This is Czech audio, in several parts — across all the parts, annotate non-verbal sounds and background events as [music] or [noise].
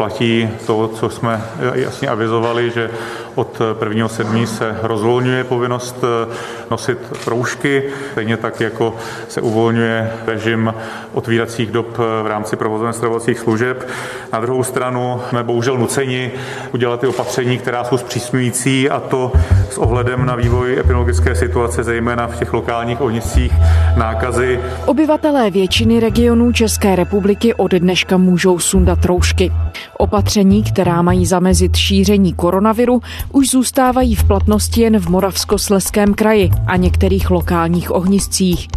Platí to, co jsme jasně avizovali, že od 1.7. se rozvolňuje povinnost nosit roušky, stejně tak jako se uvolňuje režim otvíracích dob v rámci provozoven stravovacích služeb. Na druhou stranu jsme bohužel nuceni udělat ty opatření, která jsou zpřísňující a to s ohledem na vývoj epidemiologické situace, zejména v těch lokálních ohniscích nákazy. Obyvatelé většiny regionů České republiky od dneška můžou sundat roušky. Opatření, která mají zamezit šíření koronaviru, už zůstávají v platnosti jen v Moravskosleském kraji a některých lokálních ohniscích.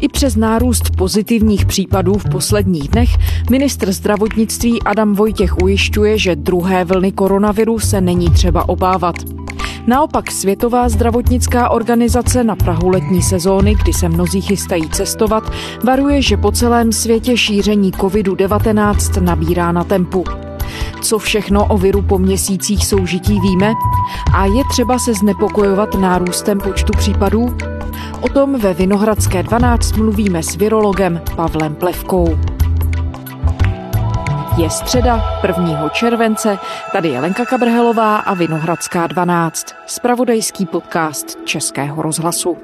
I přes nárůst pozitivních případů v posledních dnech ministr zdravotnictví Adam Vojtěch ujišťuje, že druhé vlny koronaviru se není třeba obávat. Naopak Světová zdravotnická organizace na Prahu letní sezóny, kdy se mnozí chystají cestovat, varuje, že po celém světě šíření COVID-19 nabírá na tempu. Co všechno o viru po měsících soužití víme? A je třeba se znepokojovat nárůstem počtu případů? O tom ve Vinohradské 12 mluvíme s virologem Pavlem Plevkou. Je středa 1. července, tady je Lenka Kabrhelová a Vinohradská 12, spravodajský podcast Českého rozhlasu.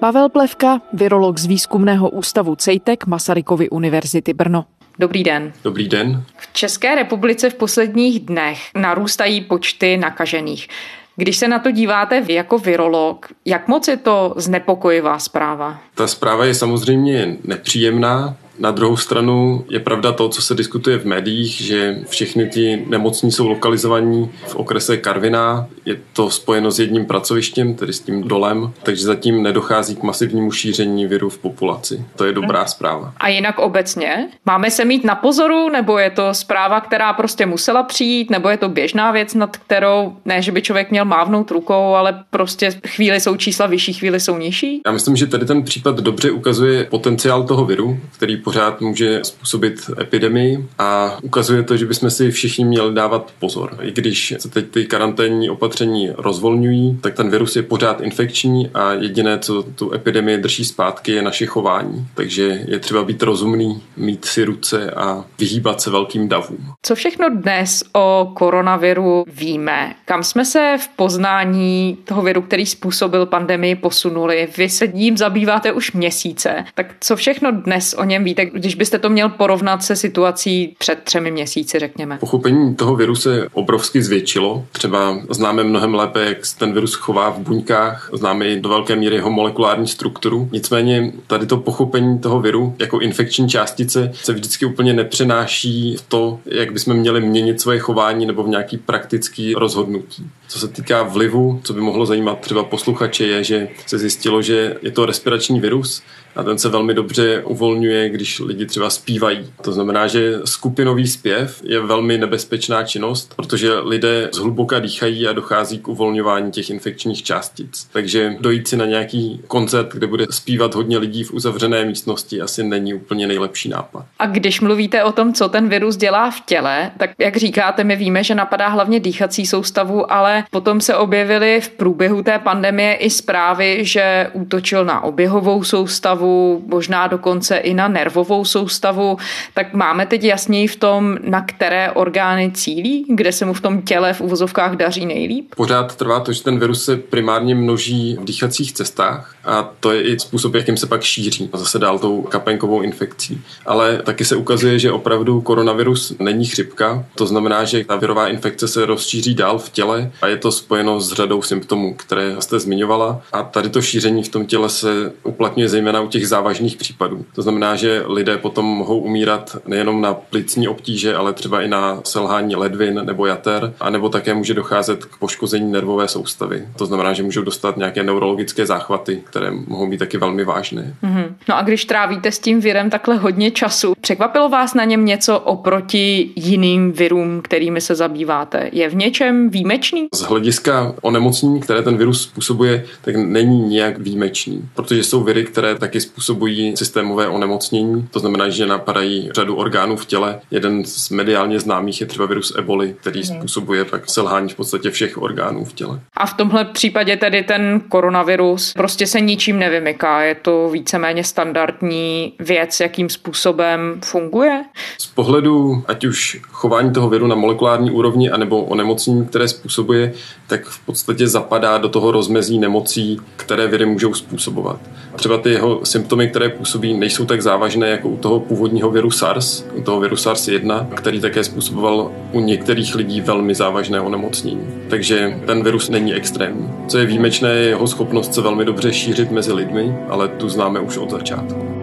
Pavel Plevka, virolog z výzkumného ústavu CEJTEK Masarykovy univerzity Brno. Dobrý den. Dobrý den. V České republice v posledních dnech narůstají počty nakažených. Když se na to díváte vy jako virolog, jak moc je to znepokojivá zpráva? Ta zpráva je samozřejmě nepříjemná, na druhou stranu je pravda to, co se diskutuje v médiích, že všechny ti nemocní jsou lokalizovaní v okrese Karviná. Je to spojeno s jedním pracovištěm, tedy s tím dolem, takže zatím nedochází k masivnímu šíření viru v populaci. To je dobrá zpráva. A jinak obecně? Máme se mít na pozoru, nebo je to zpráva, která prostě musela přijít, nebo je to běžná věc, nad kterou ne, že by člověk měl mávnout rukou, ale prostě chvíli jsou čísla vyšší, chvíli jsou nižší? Já myslím, že tady ten případ dobře ukazuje potenciál toho viru, který pořád může způsobit epidemii a ukazuje to, že bychom si všichni měli dávat pozor. I když se teď ty karanténní opatření rozvolňují, tak ten virus je pořád infekční a jediné, co tu epidemii drží zpátky, je naše chování. Takže je třeba být rozumný, mít si ruce a vyhýbat se velkým davům. Co všechno dnes o koronaviru víme? Kam jsme se v poznání toho viru, který způsobil pandemii, posunuli? Vy se tím zabýváte už měsíce. Tak co všechno dnes o něm víte? víte, když byste to měl porovnat se situací před třemi měsíci, řekněme? Pochopení toho viru se obrovsky zvětšilo. Třeba známe mnohem lépe, jak se ten virus chová v buňkách, známe i do velké míry jeho molekulární strukturu. Nicméně tady to pochopení toho viru jako infekční částice se vždycky úplně nepřenáší v to, jak bychom měli měnit svoje chování nebo v nějaký praktický rozhodnutí. Co se týká vlivu, co by mohlo zajímat třeba posluchače, je, že se zjistilo, že je to respirační virus, a ten se velmi dobře uvolňuje, když lidi třeba zpívají. To znamená, že skupinový zpěv je velmi nebezpečná činnost, protože lidé zhluboka dýchají a dochází k uvolňování těch infekčních částic. Takže dojít si na nějaký koncert, kde bude zpívat hodně lidí v uzavřené místnosti, asi není úplně nejlepší nápad. A když mluvíte o tom, co ten virus dělá v těle, tak jak říkáte, my víme, že napadá hlavně dýchací soustavu, ale potom se objevily v průběhu té pandemie i zprávy, že útočil na oběhovou soustavu soustavu, možná dokonce i na nervovou soustavu, tak máme teď jasněji v tom, na které orgány cílí, kde se mu v tom těle v uvozovkách daří nejlíp? Pořád trvá to, že ten virus se primárně množí v dýchacích cestách a to je i způsob, jakým se pak šíří. Zase dál tou kapenkovou infekcí. Ale taky se ukazuje, že opravdu koronavirus není chřipka. To znamená, že ta virová infekce se rozšíří dál v těle a je to spojeno s řadou symptomů, které jste zmiňovala. A tady to šíření v tom těle se uplatňuje zejména u těch závažných případů. To znamená, že lidé potom mohou umírat nejenom na plicní obtíže, ale třeba i na selhání ledvin nebo jater, anebo také může docházet k poškození nervové soustavy. To znamená, že můžou dostat nějaké neurologické záchvaty, které mohou být taky velmi vážné. Mm-hmm. No a když trávíte s tím virem takhle hodně času, překvapilo vás na něm něco oproti jiným virům, kterými se zabýváte? Je v něčem výjimečný? Z hlediska onemocnění, které ten virus způsobuje, tak není nijak výjimečný, protože jsou viry, které taky taky způsobují systémové onemocnění, to znamená, že napadají řadu orgánů v těle. Jeden z mediálně známých je třeba virus eboli, který hmm. způsobuje pak selhání v podstatě všech orgánů v těle. A v tomhle případě tedy ten koronavirus prostě se ničím nevymyká. Je to víceméně standardní věc, jakým způsobem funguje? Z pohledu ať už chování toho viru na molekulární úrovni anebo onemocnění, které způsobuje, tak v podstatě zapadá do toho rozmezí nemocí, které viry můžou způsobovat. Třeba ty jeho symptomy, které působí, nejsou tak závažné jako u toho původního viru SARS, u toho viru SARS-1, který také způsoboval u některých lidí velmi závažné onemocnění. Takže ten virus není extrémní. Co je výjimečné, je jeho schopnost se velmi dobře šířit mezi lidmi, ale tu známe už od začátku.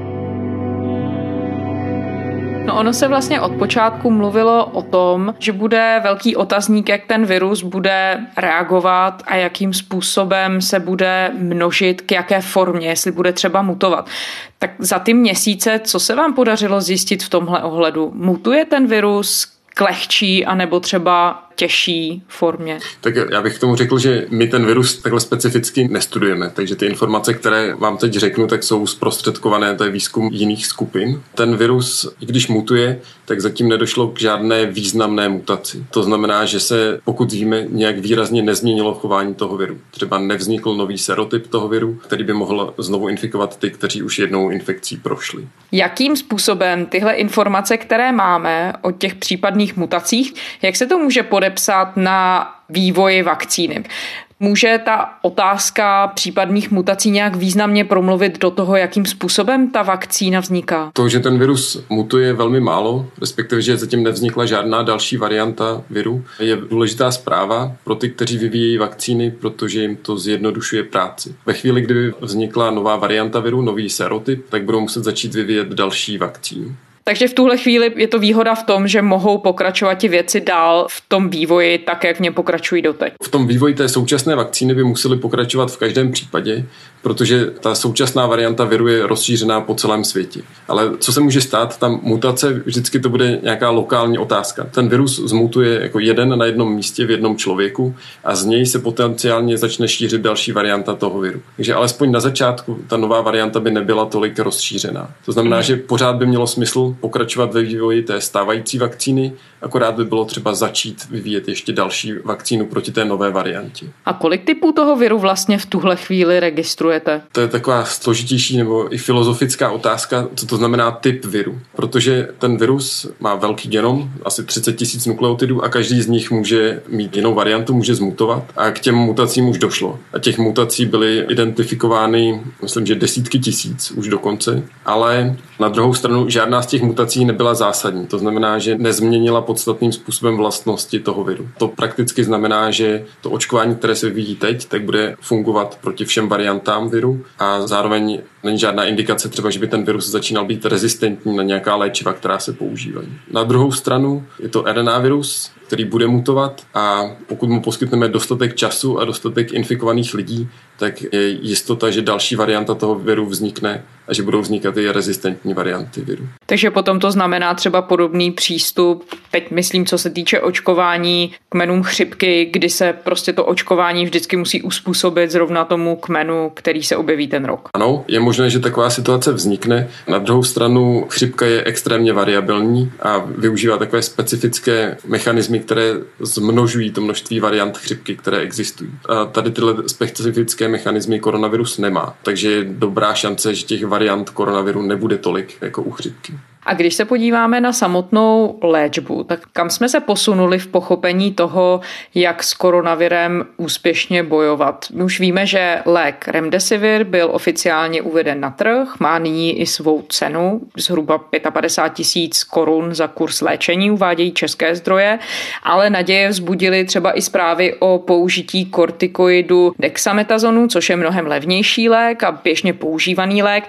No ono se vlastně od počátku mluvilo o tom, že bude velký otazník, jak ten virus bude reagovat a jakým způsobem se bude množit, k jaké formě, jestli bude třeba mutovat. Tak za ty měsíce, co se vám podařilo zjistit v tomhle ohledu? Mutuje ten virus k lehčí anebo třeba těžší formě. Tak já bych k tomu řekl, že my ten virus takhle specificky nestudujeme, takže ty informace, které vám teď řeknu, tak jsou zprostředkované, to je výzkum jiných skupin. Ten virus, i když mutuje, tak zatím nedošlo k žádné významné mutaci. To znamená, že se, pokud víme, nějak výrazně nezměnilo chování toho viru. Třeba nevznikl nový serotyp toho viru, který by mohl znovu infikovat ty, kteří už jednou infekcí prošli. Jakým způsobem tyhle informace, které máme o těch případných mutacích, jak se to může podat podepsat na vývoji vakcíny. Může ta otázka případných mutací nějak významně promluvit do toho, jakým způsobem ta vakcína vzniká? To, že ten virus mutuje velmi málo, respektive, že zatím nevznikla žádná další varianta viru, je důležitá zpráva pro ty, kteří vyvíjejí vakcíny, protože jim to zjednodušuje práci. Ve chvíli, kdy vznikla nová varianta viru, nový serotyp, tak budou muset začít vyvíjet další vakcíny. Takže v tuhle chvíli je to výhoda v tom, že mohou pokračovat ti věci dál v tom vývoji tak, jak v něm pokračují doteď. V tom vývoji té současné vakcíny by museli pokračovat v každém případě, protože ta současná varianta viru je rozšířená po celém světě. Ale co se může stát, tam mutace, vždycky to bude nějaká lokální otázka. Ten virus zmutuje jako jeden na jednom místě v jednom člověku a z něj se potenciálně začne šířit další varianta toho viru. Takže alespoň na začátku ta nová varianta by nebyla tolik rozšířená. To znamená, že pořád by mělo smysl pokračovat ve vývoji té stávající vakcíny, akorát by bylo třeba začít vyvíjet ještě další vakcínu proti té nové variantě. A kolik typů toho viru vlastně v tuhle chvíli registrujete? To je taková složitější nebo i filozofická otázka, co to znamená typ viru. Protože ten virus má velký genom, asi 30 tisíc nukleotidů a každý z nich může mít jinou variantu, může zmutovat a k těm mutacím už došlo. A těch mutací byly identifikovány, myslím, že desítky tisíc už dokonce, ale na druhou stranu žádná z těch mutací nebyla zásadní. To znamená, že nezměnila podstatným způsobem vlastnosti toho viru. To prakticky znamená, že to očkování, které se vyvíjí teď, tak bude fungovat proti všem variantám viru a zároveň není žádná indikace třeba, že by ten virus začínal být rezistentní na nějaká léčiva, která se používají. Na druhou stranu je to RNA virus, který bude mutovat a pokud mu poskytneme dostatek času a dostatek infikovaných lidí, tak je jistota, že další varianta toho viru vznikne a že budou vznikat i rezistentní varianty viru. Takže potom to znamená třeba podobný přístup, teď myslím, co se týče očkování kmenům chřipky, kdy se prostě to očkování vždycky musí uspůsobit zrovna tomu kmenu, který se objeví ten rok. Ano, je možné, že taková situace vznikne. Na druhou stranu chřipka je extrémně variabilní a využívá takové specifické mechanismy, které zmnožují to množství variant chřipky, které existují. A tady tyhle specifické mechanismy koronavirus nemá, takže je dobrá šance, že těch variant koronaviru nebude tolik jako u chřipky. A když se podíváme na samotnou léčbu, tak kam jsme se posunuli v pochopení toho, jak s koronavirem úspěšně bojovat? My už víme, že lék Remdesivir byl oficiálně uveden na trh, má nyní i svou cenu, zhruba 55 tisíc korun za kurz léčení, uvádějí české zdroje, ale naděje vzbudily třeba i zprávy o použití kortikoidu dexametazonu, což je mnohem levnější lék a běžně používaný lék.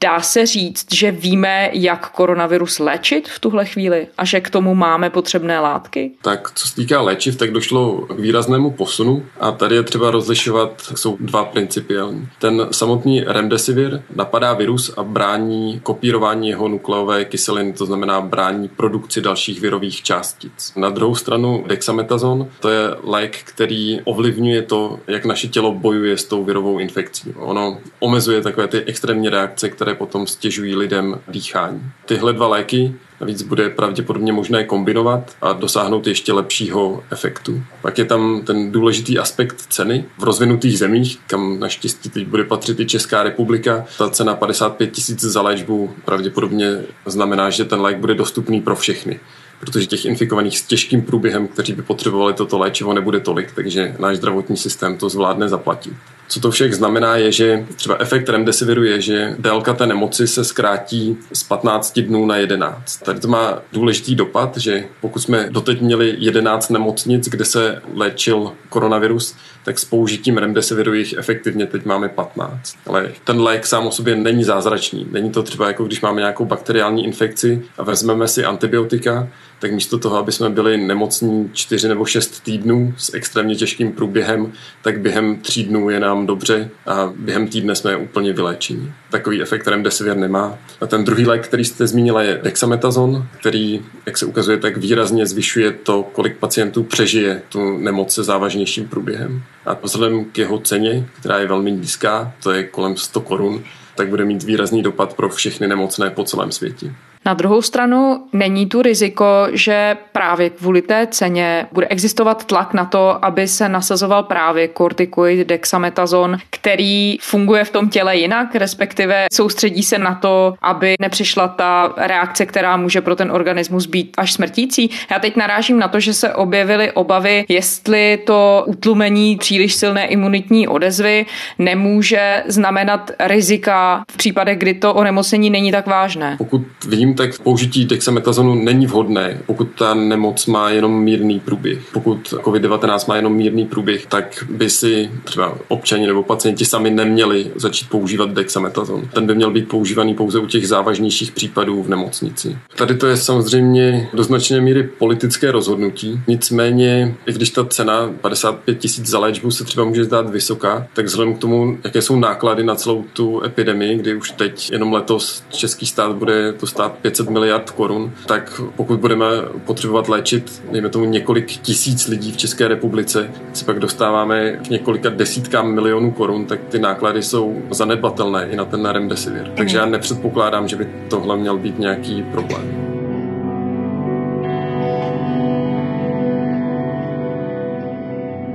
Dá se říct, že víme, jak koronavirus koronavirus léčit v tuhle chvíli a že k tomu máme potřebné látky? Tak co se týká léčiv, tak došlo k výraznému posunu a tady je třeba rozlišovat, jsou dva principiální. Ten samotný remdesivir napadá virus a brání kopírování jeho nukleové kyseliny, to znamená brání produkci dalších virových částic. Na druhou stranu dexametazon, to je lék, který ovlivňuje to, jak naše tělo bojuje s tou virovou infekcí. Ono omezuje takové ty extrémní reakce, které potom stěžují lidem dýchání. Tyhle dva léky Navíc bude pravděpodobně možné kombinovat a dosáhnout ještě lepšího efektu. Pak je tam ten důležitý aspekt ceny. V rozvinutých zemích, kam naštěstí teď bude patřit i Česká republika, ta cena 55 tisíc za léčbu pravděpodobně znamená, že ten lék bude dostupný pro všechny protože těch infikovaných s těžkým průběhem, kteří by potřebovali toto léčivo, nebude tolik, takže náš zdravotní systém to zvládne zaplatit. Co to všech znamená, je, že třeba efekt remdesiviru je, že délka té nemoci se zkrátí z 15 dnů na 11. Tady to má důležitý dopad, že pokud jsme doteď měli 11 nemocnic, kde se léčil koronavirus, tak s použitím remdesiviru jich efektivně teď máme 15. Ale ten lék sám o sobě není zázračný. Není to třeba jako když máme nějakou bakteriální infekci a vezmeme si antibiotika, tak místo toho, aby jsme byli nemocní 4 nebo 6 týdnů s extrémně těžkým průběhem, tak během tří dnů je nám dobře a během týdne jsme úplně vyléčení. Takový efekt remdesivir nemá. A ten druhý lék, který jste zmínila, je dexametazon, který, jak se ukazuje, tak výrazně zvyšuje to, kolik pacientů přežije tu nemoc se závažnějším průběhem. A vzhledem k jeho ceně, která je velmi nízká, to je kolem 100 korun, tak bude mít výrazný dopad pro všechny nemocné po celém světě. Na druhou stranu není tu riziko, že právě kvůli té ceně bude existovat tlak na to, aby se nasazoval právě kortikoid dexametazon, který funguje v tom těle jinak, respektive soustředí se na to, aby nepřišla ta reakce, která může pro ten organismus být až smrtící. Já teď narážím na to, že se objevily obavy, jestli to utlumení příliš silné imunitní odezvy nemůže znamenat rizika v případech, kdy to onemocnění není tak vážné. Pokud vím, tak použití dexametazonu není vhodné, pokud ta nemoc má jenom mírný průběh. Pokud COVID-19 má jenom mírný průběh, tak by si třeba občani nebo pacienti sami neměli začít používat dexametazon. Ten by měl být používaný pouze u těch závažnějších případů v nemocnici. Tady to je samozřejmě do značné míry politické rozhodnutí. Nicméně, i když ta cena 55 tisíc za léčbu se třeba může zdát vysoká, tak vzhledem k tomu, jaké jsou náklady na celou tu epidemii, kdy už teď jenom letos český stát bude to stát 500 miliard korun, tak pokud budeme potřebovat léčit, dejme tomu několik tisíc lidí v České republice, se pak dostáváme k několika desítkám milionů korun, tak ty náklady jsou zanedbatelné i na ten remdesivir. Takže já nepředpokládám, že by tohle měl být nějaký problém.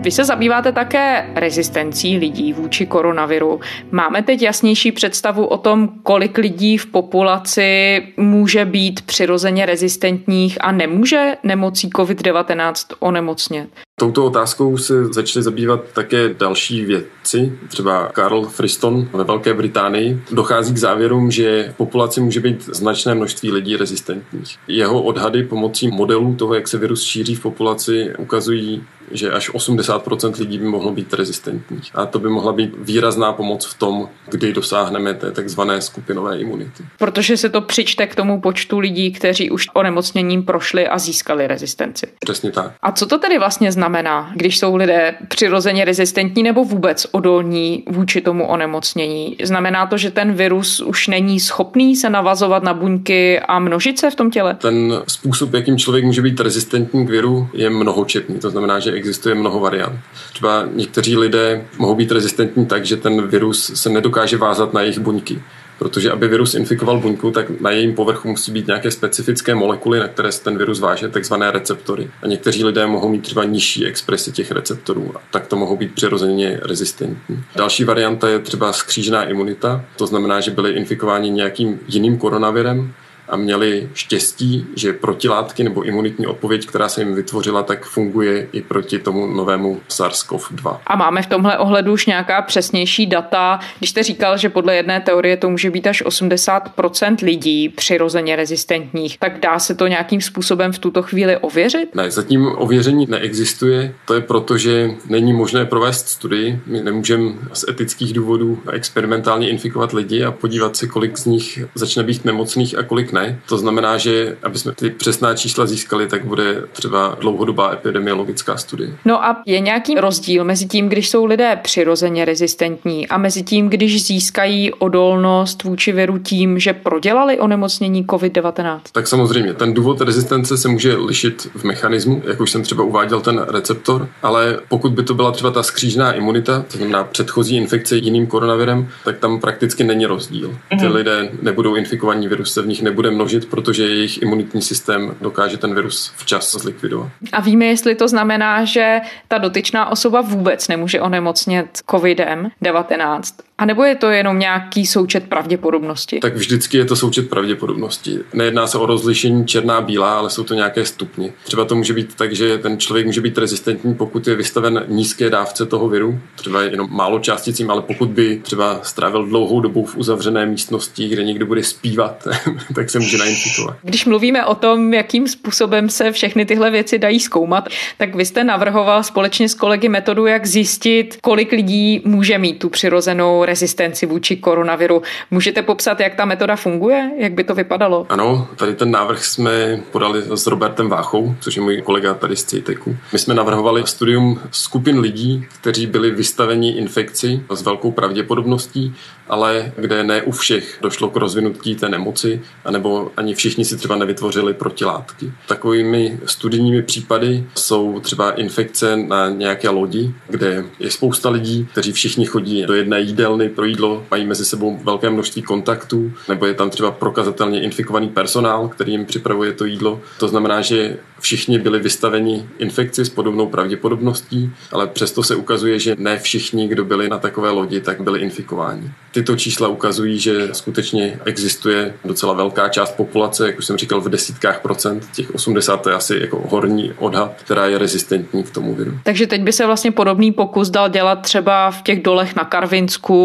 Vy se zabýváte také rezistencí lidí vůči koronaviru. Máme teď jasnější představu o tom, kolik lidí v populaci může být přirozeně rezistentních a nemůže nemocí COVID-19 onemocnět? Touto otázkou se začali zabývat také další vědci, třeba Karl Friston ve Velké Británii. Dochází k závěrům, že v populaci může být značné množství lidí rezistentních. Jeho odhady pomocí modelů toho, jak se virus šíří v populaci, ukazují, že až 80% lidí by mohlo být rezistentních. A to by mohla být výrazná pomoc v tom, kdy dosáhneme té takzvané skupinové imunity. Protože se to přičte k tomu počtu lidí, kteří už onemocněním prošli a získali rezistenci. Přesně tak. A co to tedy vlastně znamená, když jsou lidé přirozeně rezistentní nebo vůbec odolní vůči tomu onemocnění? Znamená to, že ten virus už není schopný se navazovat na buňky a množit se v tom těle? Ten způsob, jakým člověk může být rezistentní k viru, je mnohočetný. To znamená, že existuje mnoho variant. Třeba někteří lidé mohou být rezistentní tak, že ten virus se nedokáže vázat na jejich buňky. Protože aby virus infikoval buňku, tak na jejím povrchu musí být nějaké specifické molekuly, na které se ten virus váže, takzvané receptory. A někteří lidé mohou mít třeba nižší expresi těch receptorů, a tak to mohou být přirozeně rezistentní. Další varianta je třeba skřížená imunita, to znamená, že byli infikováni nějakým jiným koronavirem, a měli štěstí, že protilátky nebo imunitní odpověď, která se jim vytvořila, tak funguje i proti tomu novému SARS-CoV-2. A máme v tomhle ohledu už nějaká přesnější data. Když jste říkal, že podle jedné teorie to může být až 80% lidí přirozeně rezistentních, tak dá se to nějakým způsobem v tuto chvíli ověřit? Ne, zatím ověření neexistuje. To je proto, že není možné provést studii. My nemůžeme z etických důvodů experimentálně infikovat lidi a podívat se, kolik z nich začne být nemocných a kolik ne dne. To znamená, že aby jsme ty přesná čísla získali, tak bude třeba dlouhodobá epidemiologická studie. No a je nějaký rozdíl mezi tím, když jsou lidé přirozeně rezistentní a mezi tím, když získají odolnost vůči viru tím, že prodělali onemocnění COVID-19? Tak samozřejmě, ten důvod rezistence se může lišit v mechanismu, jak už jsem třeba uváděl ten receptor, ale pokud by to byla třeba ta skřížná imunita, to znamená předchozí infekce jiným koronavirem, tak tam prakticky není rozdíl. Ty mm-hmm. lidé nebudou infikovaní, virus se v nich nebude množit, protože jejich imunitní systém dokáže ten virus včas zlikvidovat. A víme, jestli to znamená, že ta dotyčná osoba vůbec nemůže onemocnět COVID-19 a nebo je to jenom nějaký součet pravděpodobnosti? Tak vždycky je to součet pravděpodobnosti. Nejedná se o rozlišení černá bílá, ale jsou to nějaké stupně. Třeba to může být tak, že ten člověk může být rezistentní, pokud je vystaven nízké dávce toho viru, třeba jenom málo částicím, ale pokud by třeba strávil dlouhou dobu v uzavřené místnosti, kde někdo bude zpívat, [laughs] tak se může nainfikovat. Když mluvíme o tom, jakým způsobem se všechny tyhle věci dají zkoumat, tak vy jste navrhoval společně s kolegy metodu, jak zjistit, kolik lidí může mít tu přirozenou rezistenci vůči koronaviru. Můžete popsat, jak ta metoda funguje? Jak by to vypadalo? Ano, tady ten návrh jsme podali s Robertem Váchou, což je můj kolega tady z CITECu. My jsme navrhovali studium skupin lidí, kteří byli vystaveni infekci s velkou pravděpodobností, ale kde ne u všech došlo k rozvinutí té nemoci, anebo ani všichni si třeba nevytvořili protilátky. Takovými studijními případy jsou třeba infekce na nějaké lodi, kde je spousta lidí, kteří všichni chodí do jedné jídelny jídelny pro jídlo mají mezi sebou velké množství kontaktů, nebo je tam třeba prokazatelně infikovaný personál, který jim připravuje to jídlo. To znamená, že všichni byli vystaveni infekci s podobnou pravděpodobností, ale přesto se ukazuje, že ne všichni, kdo byli na takové lodi, tak byli infikováni. Tyto čísla ukazují, že skutečně existuje docela velká část populace, jak už jsem říkal, v desítkách procent, těch 80 je asi jako horní odhad, která je rezistentní k tomu viru. Takže teď by se vlastně podobný pokus dal dělat třeba v těch dolech na Karvinsku,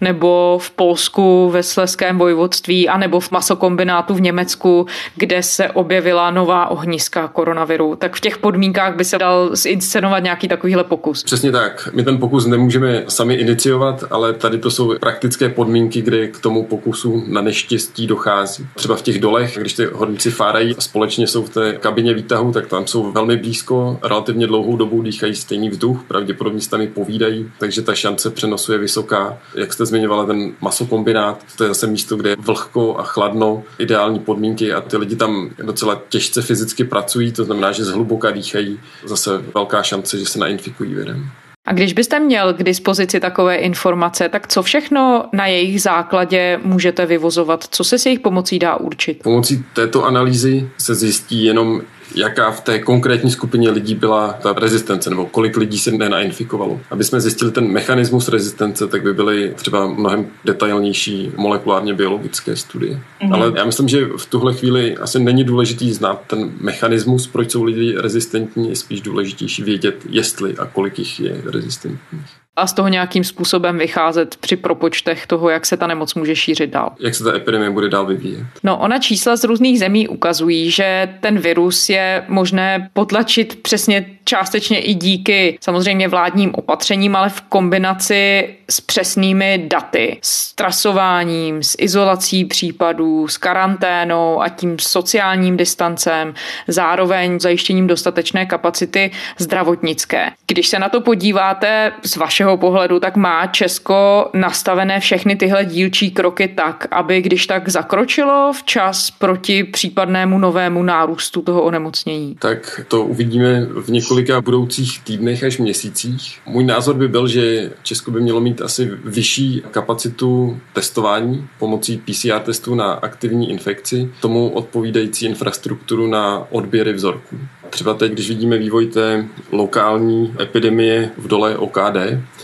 nebo v Polsku ve Sleském vojvodství, anebo v masokombinátu v Německu, kde se objevila nová ohniska koronaviru. Tak v těch podmínkách by se dal zinscenovat nějaký takovýhle pokus. Přesně tak. My ten pokus nemůžeme sami iniciovat, ale tady to jsou praktické podmínky, kde k tomu pokusu na neštěstí dochází. Třeba v těch dolech, když ty horníci fárají a společně jsou v té kabině výtahu, tak tam jsou velmi blízko, relativně dlouhou dobu dýchají stejný vzduch, pravděpodobně se tam i povídají, takže ta šance přenosu je vysoká jak jste zmiňovala, ten masokombinát, to je zase místo, kde je vlhko a chladno, ideální podmínky a ty lidi tam docela těžce fyzicky pracují, to znamená, že zhluboka dýchají, zase velká šance, že se nainfikují virem. A když byste měl k dispozici takové informace, tak co všechno na jejich základě můžete vyvozovat? Co se s jejich pomocí dá určit? Pomocí této analýzy se zjistí jenom, jaká v té konkrétní skupině lidí byla ta rezistence, nebo kolik lidí se nenainfikovalo. Aby jsme zjistili ten mechanismus rezistence, tak by byly třeba mnohem detailnější molekulárně biologické studie. Mm-hmm. Ale já myslím, že v tuhle chvíli asi není důležitý znát ten mechanismus, proč jsou lidi rezistentní, je spíš důležitější vědět, jestli a kolik jich je rezistentních a z toho nějakým způsobem vycházet při propočtech toho, jak se ta nemoc může šířit dál. Jak se ta epidemie bude dál vyvíjet? No, ona čísla z různých zemí ukazují, že ten virus je možné potlačit přesně částečně i díky samozřejmě vládním opatřením, ale v kombinaci s přesnými daty, s trasováním, s izolací případů, s karanténou a tím sociálním distancem, zároveň zajištěním dostatečné kapacity zdravotnické. Když se na to podíváte z vašeho pohledu, tak má Česko nastavené všechny tyhle dílčí kroky tak, aby když tak zakročilo včas proti případnému novému nárůstu toho onemocnění? Tak to uvidíme v několika budoucích týdnech až měsících. Můj názor by byl, že Česko by mělo mít asi vyšší kapacitu testování pomocí PCR testů na aktivní infekci, tomu odpovídající infrastrukturu na odběry vzorků. Třeba teď, když vidíme vývoj té lokální epidemie v dole OKD,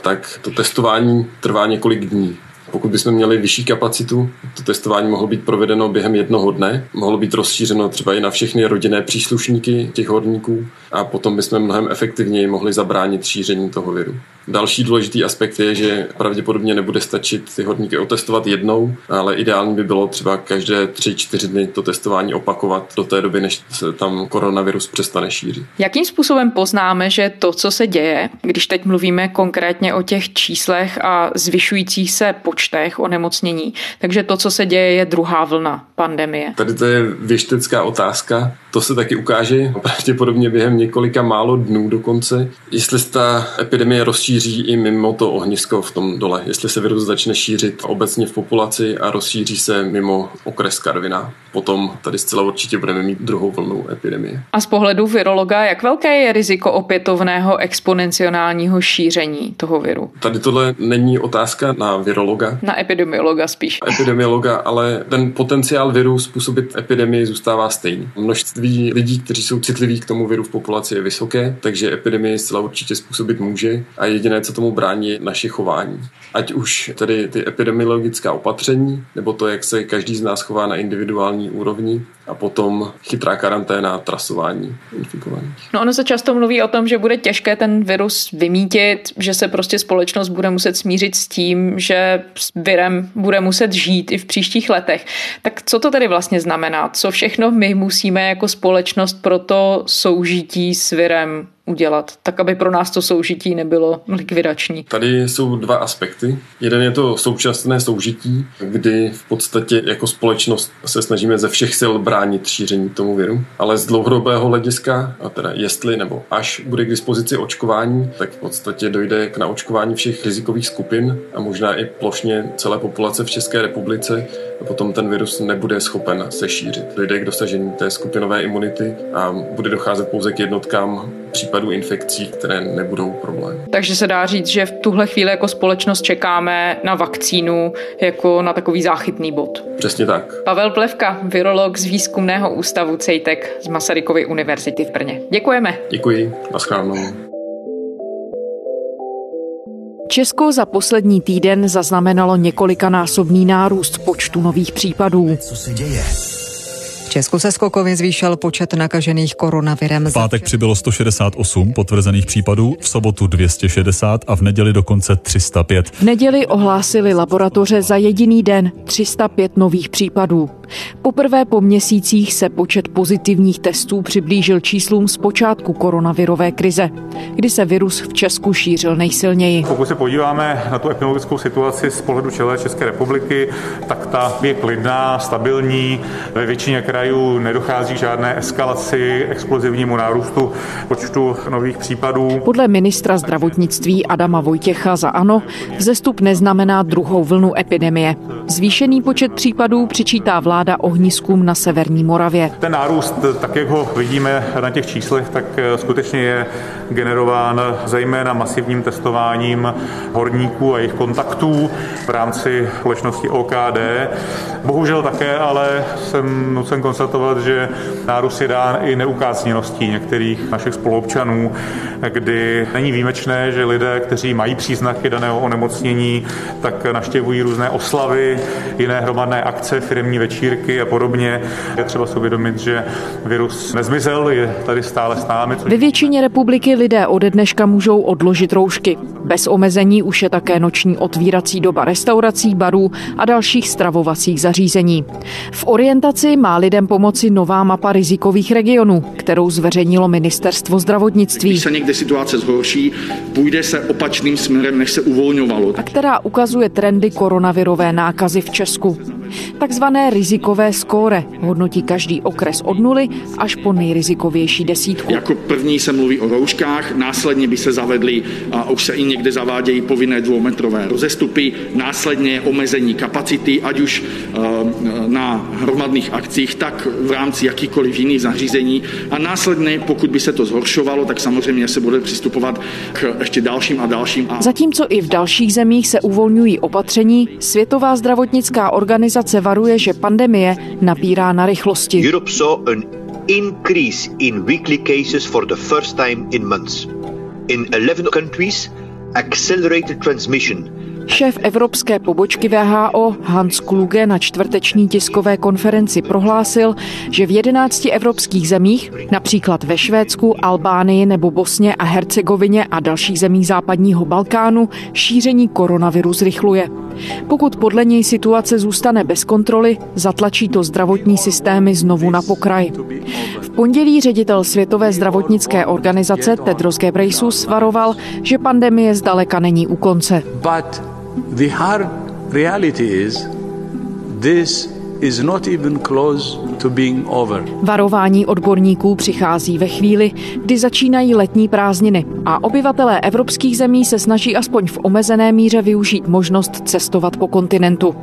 tak to testování trvá několik dní. Pokud bychom měli vyšší kapacitu, to testování mohlo být provedeno během jednoho dne, mohlo být rozšířeno třeba i na všechny rodinné příslušníky těch horníků a potom bychom mnohem efektivněji mohli zabránit šíření toho viru. Další důležitý aspekt je, že pravděpodobně nebude stačit ty horníky otestovat jednou, ale ideální by bylo třeba každé 3-4 dny to testování opakovat do té doby, než se tam koronavirus přestane šířit. Jakým způsobem poznáme, že to, co se děje, když teď mluvíme konkrétně o těch číslech a zvyšujících se počtech počtech onemocnění. Takže to, co se děje, je druhá vlna pandemie. Tady to je věštecká otázka. To se taky ukáže pravděpodobně během několika málo dnů dokonce, jestli se ta epidemie rozšíří i mimo to ohnisko v tom dole, jestli se virus začne šířit obecně v populaci a rozšíří se mimo okres Karvina. Potom tady zcela určitě budeme mít druhou vlnu epidemie. A z pohledu virologa, jak velké je riziko opětovného exponenciálního šíření toho viru? Tady tohle není otázka na virologa. Na epidemiologa spíš. Epidemiologa, ale ten potenciál viru způsobit epidemii zůstává stejný. Množství lidí, kteří jsou citliví k tomu viru v populaci je vysoké, takže epidemii zcela určitě způsobit může a jediné, co tomu brání, je naše chování. Ať už tedy ty epidemiologická opatření, nebo to, jak se každý z nás chová na individuální úrovni a potom chytrá karanténa, trasování infikovaných. No ono se často mluví o tom, že bude těžké ten virus vymítit, že se prostě společnost bude muset smířit s tím, že s virem bude muset žít i v příštích letech. Tak co to tedy vlastně znamená? Co všechno my musíme jako společnost pro to soužití s virem udělat, tak aby pro nás to soužití nebylo likvidační? Tady jsou dva aspekty. Jeden je to současné soužití, kdy v podstatě jako společnost se snažíme ze všech sil bránit šíření tomu viru, ale z dlouhodobého hlediska, a teda jestli nebo až bude k dispozici očkování, tak v podstatě dojde k naočkování všech rizikových skupin a možná i plošně celé populace v České republice a potom ten virus nebude schopen se šířit. Dojde k dosažení té skupinové imunity a bude docházet pouze k jednotkám případů infekcí, které nebudou problém. Takže se dá říct, že v tuhle chvíli jako společnost čekáme na vakcínu jako na takový záchytný bod. Přesně tak. Pavel Plevka, virolog z výzkumného ústavu CEJTEK z Masarykovy univerzity v Brně. Děkujeme. Děkuji. Naschledanou. Česko za poslední týden zaznamenalo několikanásobný nárůst počtu nových případů. Co se děje? Česku se skokově zvýšil počet nakažených koronavirem. V pátek přibylo 168 potvrzených případů, v sobotu 260 a v neděli dokonce 305. V neděli ohlásili laboratoře za jediný den 305 nových případů. Poprvé po měsících se počet pozitivních testů přiblížil číslům z počátku koronavirové krize, kdy se virus v Česku šířil nejsilněji. Pokud se podíváme na tu epidemiologickou situaci z pohledu celé České republiky, tak ta je klidná, stabilní. Ve většině krajů nedochází žádné eskalaci, explozivnímu nárůstu počtu nových případů. Podle ministra zdravotnictví Adama Vojtěcha za ANO vzestup neznamená druhou vlnu epidemie. Zvýšený počet případů přičítá vláda vláda ohniskům na severní Moravě. Ten nárůst, tak jak ho vidíme na těch číslech, tak eh, skutečně je generován zejména masivním testováním horníků a jejich kontaktů v rámci společnosti OKD. Bohužel také ale jsem nucen konstatovat, že nárůst je dán i neukázněností některých našich spoluobčanů, kdy není výjimečné, že lidé, kteří mají příznaky daného onemocnění, tak naštěvují různé oslavy, jiné hromadné akce, firmní večírky a podobně. Je třeba si uvědomit, že virus nezmizel, je tady stále s námi. Ve většině republiky lidé ode dneška můžou odložit roušky. Bez omezení už je také noční otvírací doba restaurací, barů a dalších stravovacích zařízení. V orientaci má lidem pomoci nová mapa rizikových regionů, kterou zveřejnilo ministerstvo zdravotnictví. Když se někde situace zhorší, půjde se opačným směrem, než se uvolňovalo. A která ukazuje trendy koronavirové nákazy v Česku. Takzvané rizikové skóre hodnotí každý okres od nuly až po nejrizikovější desítku. Jako první se mluví o rouškách, následně by se zavedly, a už se i někde zavádějí povinné dvoumetrové rozestupy, následně omezení kapacity, ať už eh, na hromadných akcích, tak v rámci jakýkoliv jiných zařízení. A následně, pokud by se to zhoršovalo, tak samozřejmě se bude přistupovat k ještě dalším a dalším. Zatímco i v dalších zemích se uvolňují opatření, Světová zdravotnická organizace organizace varuje, že pandemie napírá na rychlosti. In 11 countries, accelerated transmission Šéf evropské pobočky VHO Hans Kluge na čtvrteční tiskové konferenci prohlásil, že v 11 evropských zemích, například ve Švédsku, Albánii nebo Bosně a Hercegovině a dalších zemích západního Balkánu, šíření koronaviru zrychluje. Pokud podle něj situace zůstane bez kontroly, zatlačí to zdravotní systémy znovu na pokraj. V pondělí ředitel Světové zdravotnické organizace Tedros Ghebreyesus varoval, že pandemie zdaleka není u konce. The hard reality is this is not even close to being over. Varování odborníků přichází ve chvíli, kdy začínají letní prázdniny a obyvatelé evropských zemí se snaží aspoň v omezené míře využít možnost cestovat po kontinentu.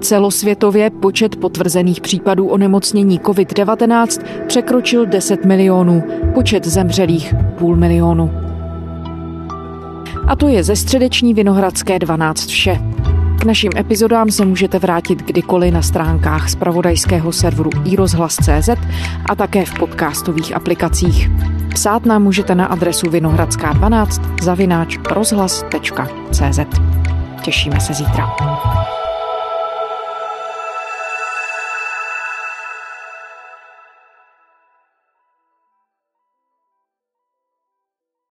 Celosvětově počet potvrzených případů onemocnění COVID-19 překročil 10 milionů, počet zemřelých půl milionu. A to je ze středeční Vinohradské 12 vše. K našim epizodám se můžete vrátit kdykoliv na stránkách zpravodajského serveru iRozhlas.cz a také v podcastových aplikacích. Psát nám můžete na adresu vinohradská12 zavináč rozhlas.cz. Těšíme se zítra.